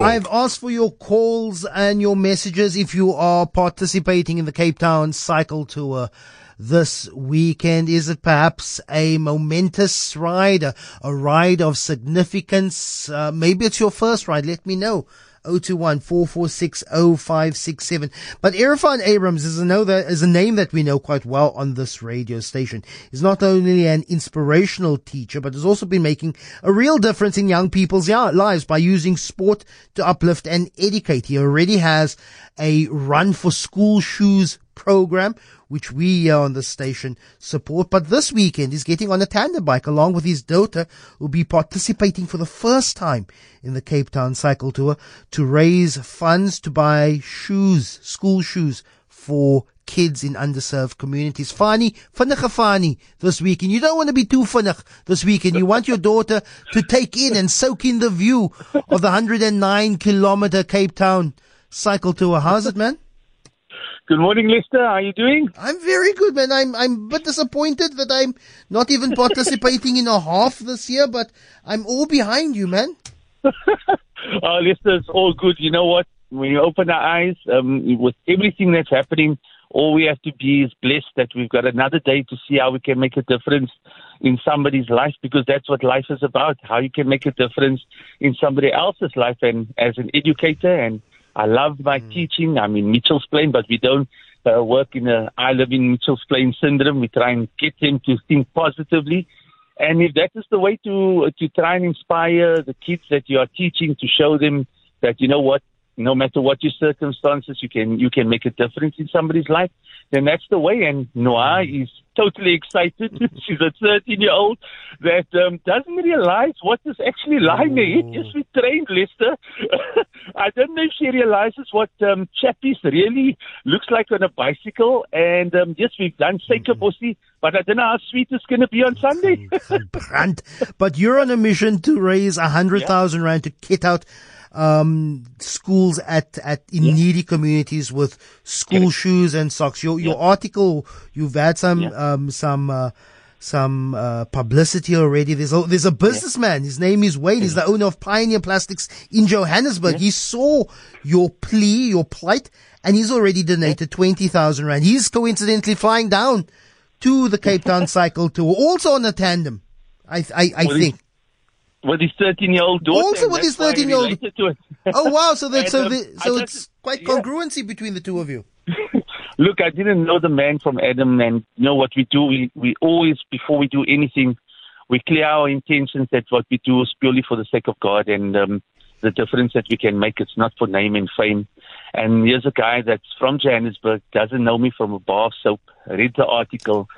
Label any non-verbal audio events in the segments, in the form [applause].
I've asked for your calls and your messages if you are participating in the Cape Town cycle tour this weekend. Is it perhaps a momentous ride, a, a ride of significance? Uh, maybe it's your first ride. Let me know. 021 446 0567. But Irfan Abrams is a, know that, is a name that we know quite well on this radio station. He's not only an inspirational teacher, but has also been making a real difference in young people's lives by using sport to uplift and educate. He already has a run for school shoes program, which we on the station support. But this weekend, he's getting on a tandem bike along with his daughter, who'll be participating for the first time in the Cape Town cycle tour to raise funds to buy shoes, school shoes for kids in underserved communities. Fani, vinnige Fani this weekend. You don't want to be too vinnig this weekend. You want your daughter to take in and soak in the view of the 109 kilometer Cape Town cycle tour. How's it, man? Good morning, Lester. How are you doing? I'm very good, man. I'm I'm a bit disappointed that I'm not even participating in a half this year, but I'm all behind you, man. uh, [laughs] Lester, it's all good. You know what? When you open our eyes, um, with everything that's happening, all we have to be is blessed that we've got another day to see how we can make a difference in somebody's life because that's what life is about. How you can make a difference in somebody else's life. And as an educator and I love my mm. teaching. I'm in Mitchell's Plain, but we don't uh, work in a I live in Mitchell's Plain syndrome. We try and get them to think positively. And if that is the way to to try and inspire the kids that you are teaching to show them that you know what no matter what your circumstances, you can you can make a difference in somebody's life. Then that's the way. And Noah mm. is totally excited. [laughs] She's a 13 year old that um, doesn't realize what is actually lying there. Yes, we trained Lester. [laughs] I don't know if she realizes what um, Chappies really looks like on a bicycle. And um, yes, we've done Suikerbossie, mm-hmm. but I don't know how sweet it's going to be on Sunday. but you're on a mission to raise a hundred thousand yeah. rand to kit out um, schools at, at in yeah. needy communities with school yeah. shoes and socks. Your your article, you've had some um, some uh, some uh, publicity already. There's a, there's a businessman. His name is Wayne. He's the owner of Pioneer Plastics in Johannesburg. He saw your plea, your plight, and he's already donated twenty thousand rand. He's coincidentally flying down to the Cape Town [laughs] cycle tour, also on a tandem. I I, I well, think with his 13 year old daughter. Also with his 13 year old. oh wow! So [laughs] that so um, the, so it's quite congruency yeah. between the two of you. [laughs] Look, I didn't know the man from Adam, and you know what we do. We we always before we do anything, we clear our intentions that what we do is purely for the sake of God and um, the difference that we can make. It's not for name and fame. And here's a guy that's from Johannesburg, doesn't know me from a bar of soap. Read the article,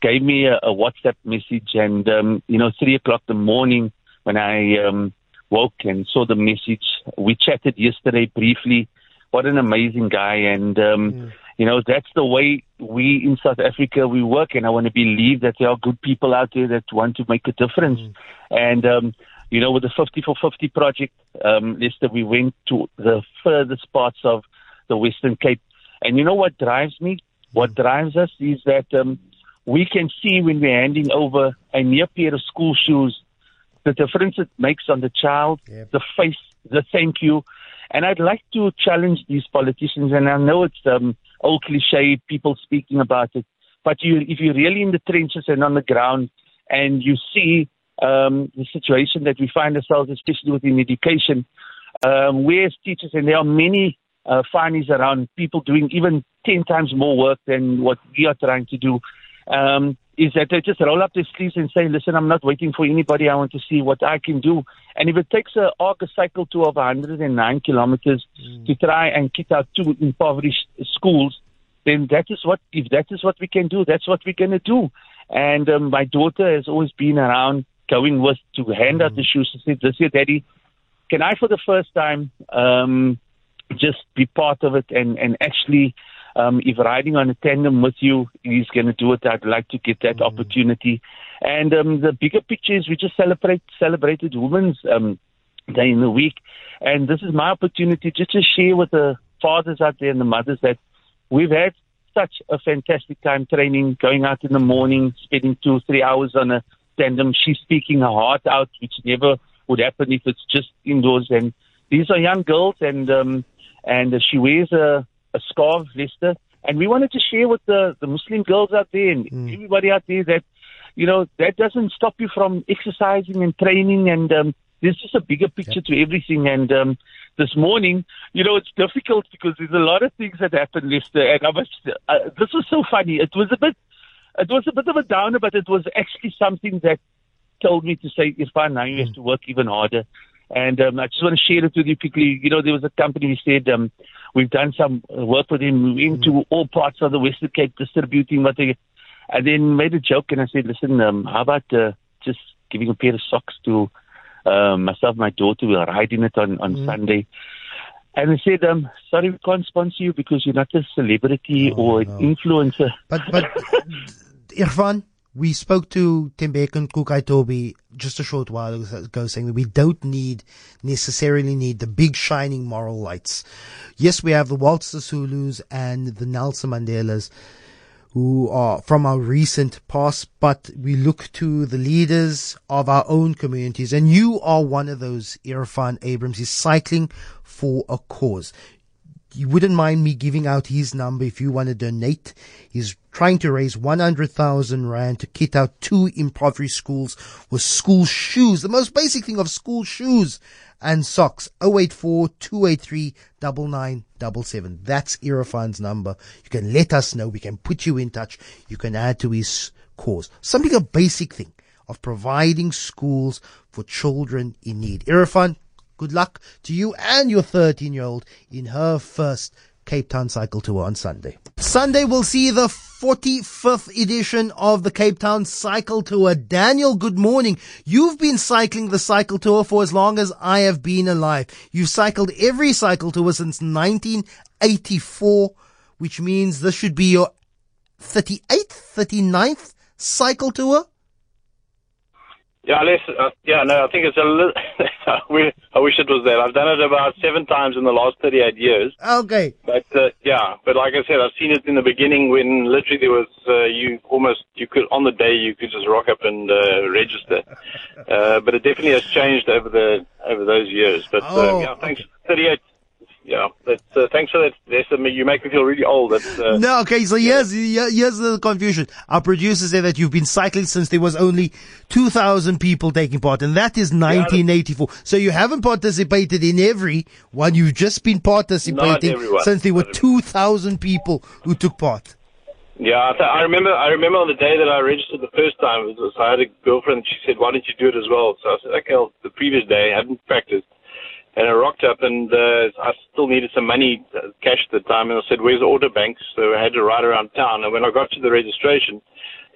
gave me a, a WhatsApp message, and um, you know, three o'clock in the morning when I um, woke and saw the message. We chatted yesterday briefly. What an amazing guy. And, um, you know, that's the way we in South Africa, we work. And I want to believe that there are good people out there that want to make a difference. Mm. And, um, you know, with the 50 for 50 project, um, Lester, we went to the furthest parts of the Western Cape. And you know what drives me? What mm. drives us is that um, we can see when we're handing over a near pair of school shoes the difference it makes on the child, yep. the face, the thank you. And I'd like to challenge these politicians, and I know it's um, old cliche, people speaking about it, but you, if you're really in the trenches and on the ground and you see um, the situation that we find ourselves, especially within education, um, we as teachers, and there are many uh, findings around people doing even 10 times more work than what we are trying to do. Um, is that they just roll up their sleeves and say, listen, I'm not waiting for anybody. I want to see what I can do. And if it takes a arc a cycle tour of 109 kilometers mm. to try and get out two impoverished schools, then that is what, if that is what we can do, that's what we're going to do. And um, my daughter has always been around going with to hand mm. out the mm. shoes. She said, this year, daddy, can I for the first time um, just be part of it and, and actually um, if riding on a tandem with you is going to do it, I'd like to get that mm. opportunity. And um, the bigger picture is we just celebrate celebrated Women's um, Day in the week, and this is my opportunity just to share with the fathers out there and the mothers that we've had such a fantastic time training, going out in the morning, spending two or three hours on a tandem. She's speaking her heart out, which never would happen if it's just indoors. And these are young girls, and um, and she wears a, a scarf, Lester. And we wanted to share with the, the Muslim girls out there and mm. everybody out there that, you know, that doesn't stop you from exercising and training. And um, there's just a bigger picture yep. to everything. And um, this morning, you know, it's difficult because there's a lot of things that happen, Lester. And I was, uh, this was so funny. It was a bit, it was a bit of a downer, but it was actually something that told me to say, Irfan, now you have mm. to work even harder. And um, I just want to share it with you quickly. You know, there was a company who said um, we've done some work with him into mm. all parts of the Western Cape, distributing what they. And then made a joke, and I said, "Listen, um, how about uh, just giving a pair of socks to uh, myself, my daughter? We're riding it on on mm. Sunday." And they said, um, "Sorry, we can't sponsor you because you're not a celebrity oh, or an influencer." But but [laughs] Irfan, we spoke to Tembek and Kukai Toby just a short while ago saying that we don't need necessarily need the big shining moral lights. Yes, we have the Walter Sisulus and the Nelson Mandelas who are from our recent past, but we look to the leaders of our own communities. And you are one of those, Irfan Abrams. He's cycling for a cause you wouldn't mind me giving out his number if you want to donate. He's trying to raise 100,000 rand to kit out two impoverished schools with school shoes, the most basic thing of school shoes and socks. 084 283 9977. That's Irfan's number. You can let us know. We can put you in touch. You can add to his cause. Something a basic thing of providing schools for children in need. Irfan, Good luck to you and your 13 year old in her first Cape Town Cycle Tour on Sunday. Sunday will see the 45th edition of the Cape Town Cycle Tour. Daniel, good morning. You've been cycling the cycle tour for as long as I have been alive. You've cycled every cycle tour since 1984, which means this should be your 38th, 39th cycle tour? Yeah, less, uh, yeah, no, I think it's a little. [laughs] I wish it was that. I've done it about seven times in the last 38 years. Okay. But uh, yeah, but like I said, I've seen it in the beginning when literally there was uh, you almost you could on the day you could just rock up and uh, register. [laughs] uh, but it definitely has changed over the over those years. But uh, oh, yeah, thanks. Okay. 38 yeah. But, uh, thanks for that. Yes, you make me feel really old. That's, uh, no, okay. So here's here's the confusion. Our producers say that you've been cycling since there was only two thousand people taking part, and that is 1984. Yeah, so you haven't participated in every one. You've just been participating since there were two thousand people who took part. Yeah, I, remember. I remember on the day that I registered the first time, was, I had a girlfriend. She said, "Why don't you do it as well?" So I said, "Okay." Well, the previous day, I hadn't practiced and I rocked up and uh, I still needed some money, uh, cash at the time, and I said, "Where's the autobank?" So I had to ride around town. And when I got to the registration,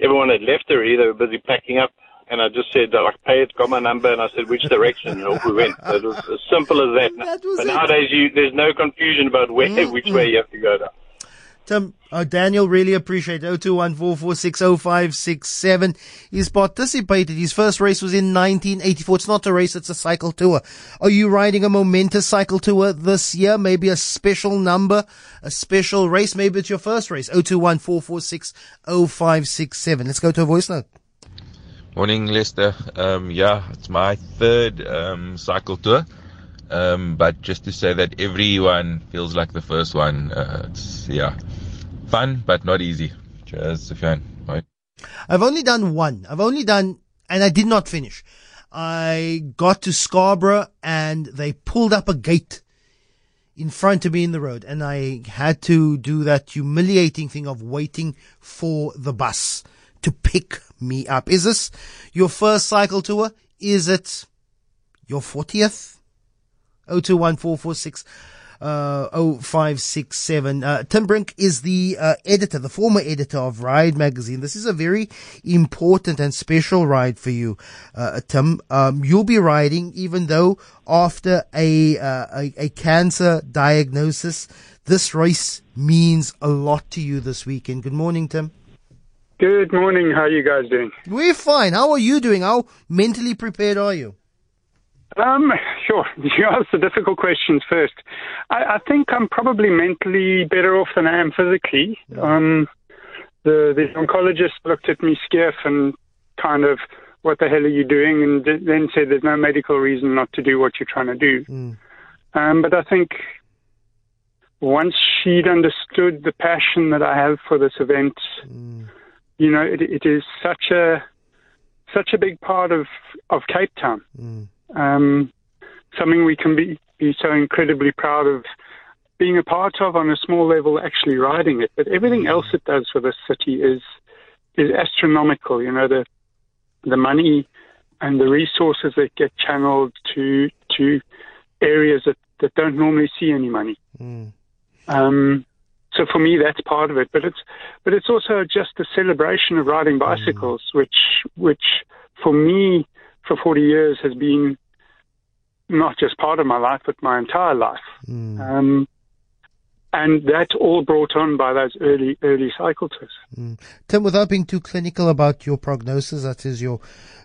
everyone had left already. They were busy packing up, and I just said, "Like pay it." Got my number, and I said, "Which direction?" And off we went. So it was as simple as that. that but it. nowadays, you, there's no confusion about where, mm-hmm. which way you have to go down. Tim, uh, Daniel, really appreciate it. 0214460567. He's participated. His first race was in 1984. It's not a race, it's a cycle tour. Are you riding a momentous cycle tour this year? Maybe a special number, a special race? Maybe it's your first race. 0214460567. Let's go to a voice note. Morning, Lester. Um, yeah, it's my third um, cycle tour. Um, but just to say that everyone feels like the first one. Uh, it's, yeah, fun, but not easy. Cheers, Sufyan. Bye. I've only done one. I've only done, and I did not finish. I got to Scarborough and they pulled up a gate in front of me in the road and I had to do that humiliating thing of waiting for the bus to pick me up. Is this your first cycle tour? Is it your 40th? 021446 uh, 0567. Uh, Tim Brink is the uh, editor, the former editor of Ride magazine. This is a very important and special ride for you, uh, Tim. Um, you'll be riding, even though after a, uh, a, a cancer diagnosis, this race means a lot to you this weekend. Good morning, Tim. Good morning. How are you guys doing? We're fine. How are you doing? How mentally prepared are you? Um, sure. [laughs] You asked the difficult questions first. I, I, think I'm probably mentally better off than I am physically. Um, the the oncologist looked at me skiff and kind of, what the hell are you doing? And then said there's no medical reason not to do what you're trying to do. Mm. Um, but I think once she'd understood the passion that I have for this event, mm. you know, it, it is such a such a big part of of Cape Town. Mm. Um, something we can be be so incredibly proud of being a part of on a small level, actually riding it. But everything else it does for the city is is astronomical. You know, the the money and the resources that get channeled to to areas that, that don't normally see any money. Mm. Um, so for me, that's part of it. But it's but it's also just a celebration of riding mm. bicycles, mm. which which for me for 40 years has been not just part of my life, but my entire life. Mm. Um, and that's all brought on by those early early cycle tests. Mm. Tim, without being too clinical about your prognosis, that is your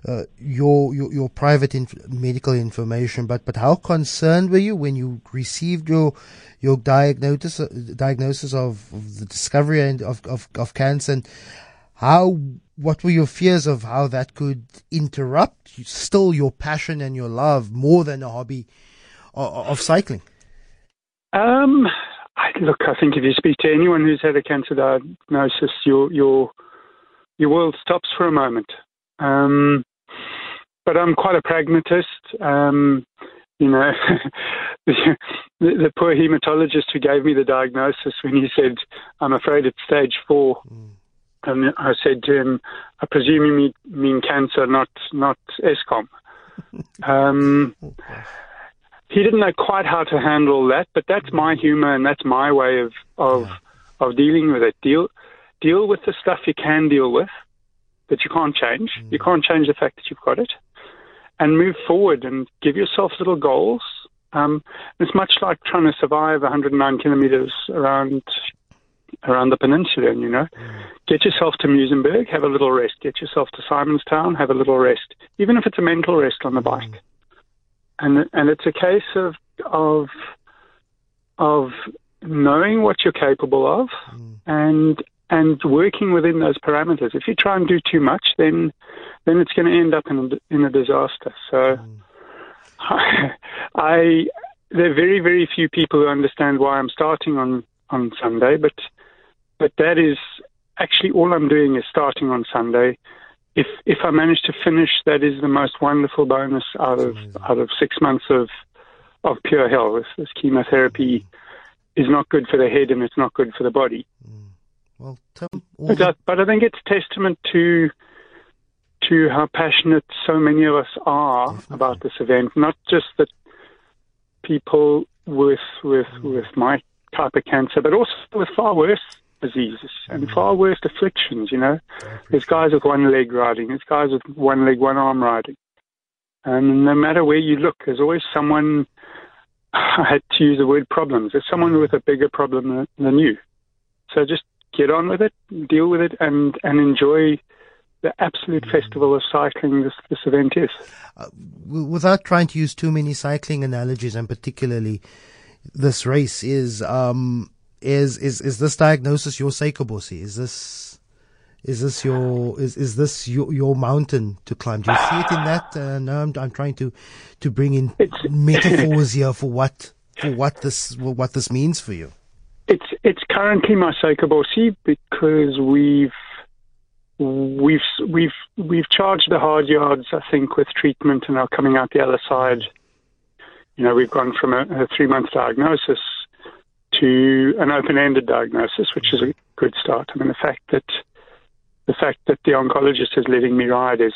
uh, your, your your private inf- medical information, but but how concerned were you when you received your your diagnosis uh, diagnosis of, of, the discovery and of, of of cancer, and how what were your fears of how that could interrupt still your passion and your love more than a hobby of, of cycling? Um I, look, I think if you speak to anyone who's had a cancer diagnosis, your your your world stops for a moment. Um, but I'm quite a pragmatist. Um, you know, [laughs] the, the, poor hematologist who gave me the diagnosis when he said, "I'm afraid it's stage four. Mm. And I said to him, "I presume you mean, mean cancer, not not Eskom." [laughs] um, oh, he didn't know quite how to handle that, but that's my humor and that's my way of of yeah. of dealing with it. Deal deal with the stuff you can deal with that you can't change. Mm. You can't change the fact that you've got it, and move forward and give yourself little goals. Um, it's much like trying to survive 109 kilometers around around the peninsula. You know, mm. get yourself to Muizenberg, have a little rest. Get yourself to Simonstown, have a little rest, even if it's a mental rest on the bike. Mm and and it's a case of of of knowing what you're capable of mm. and and working within those parameters. If you try and do too much, then then it's going to end up in a, in a disaster. So, mm. I, [laughs] I there are very very few people who understand why I'm starting on on Sunday, but but that is actually all I'm doing is starting on Sunday if if I manage to finish, that is the most wonderful bonus out of out of six months of of pure hell. This, this chemotherapy mm. is not good for the head and it's not good for the body. Mm. Well, but, I, but I think it's testament to to how passionate so many of us are Definitely. about this event. Not just that people with with mm. with my type of cancer, but also with far worse diseases and mm. far worse afflictions, you know. There's guys with one leg riding, there's guys with one leg, one arm riding. And no matter where you look, there's always someone, [sighs] I had to use the word problems, there's someone mm. with a bigger problem than you. So just get on with it, deal with it, and, and enjoy the absolute mm. festival of cycling this, this event is. Uh, without trying to use too many cycling analogies, and particularly this race is um, is is is this diagnosis your Suikerbossie? Is this is this your is is this your your mountain to climb? Do you see it in that? Uh, no, I'm I'm trying to to bring in it's, metaphors here for what for what this what this means for you. It's it's currently my Suikerbossie because we've we've we've we've charged the hard yards, I think, with treatment, and are coming out the other side. You know, we've gone from a, a three month diagnosis to an open-ended diagnosis, which is a good start. I mean, the fact that the fact that the oncologist is letting me ride is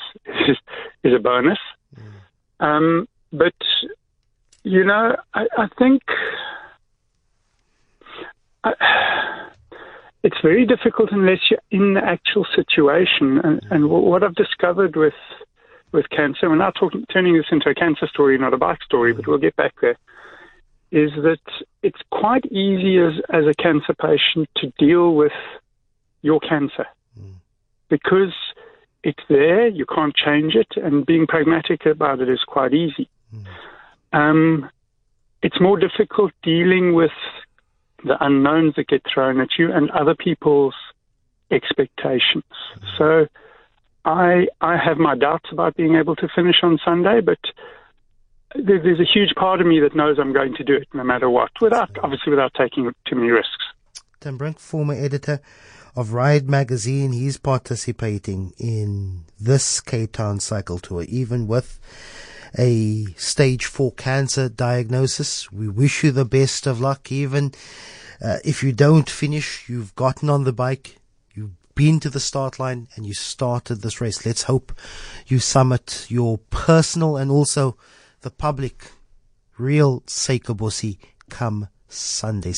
is, is a bonus. Mm. Um, but you know, I, I think I, it's very difficult unless you're in the actual situation. And, and what I've discovered with with cancer, we're now talking, turning this into a cancer story, not a bike story, but we'll get back there is that it's quite easy as, as a cancer patient to deal with your cancer mm. because it's there, you can't change it, and being pragmatic about it is quite easy. Mm. Um, it's more difficult dealing with the unknowns that get thrown at you and other people's expectations. Mm. So I I have my doubts about being able to finish on Sunday, but there's a huge part of me that knows I'm going to do it no matter what, without obviously without taking too many risks. Tim Brink, former editor of Ride magazine, he's participating in this Cape Town cycle tour, even with a stage four cancer diagnosis. We wish you the best of luck. Even uh, if you don't finish, you've gotten on the bike, you've been to the start line, and you started this race. Let's hope you summit your personal and also the public real Suikerbossie come Sunday.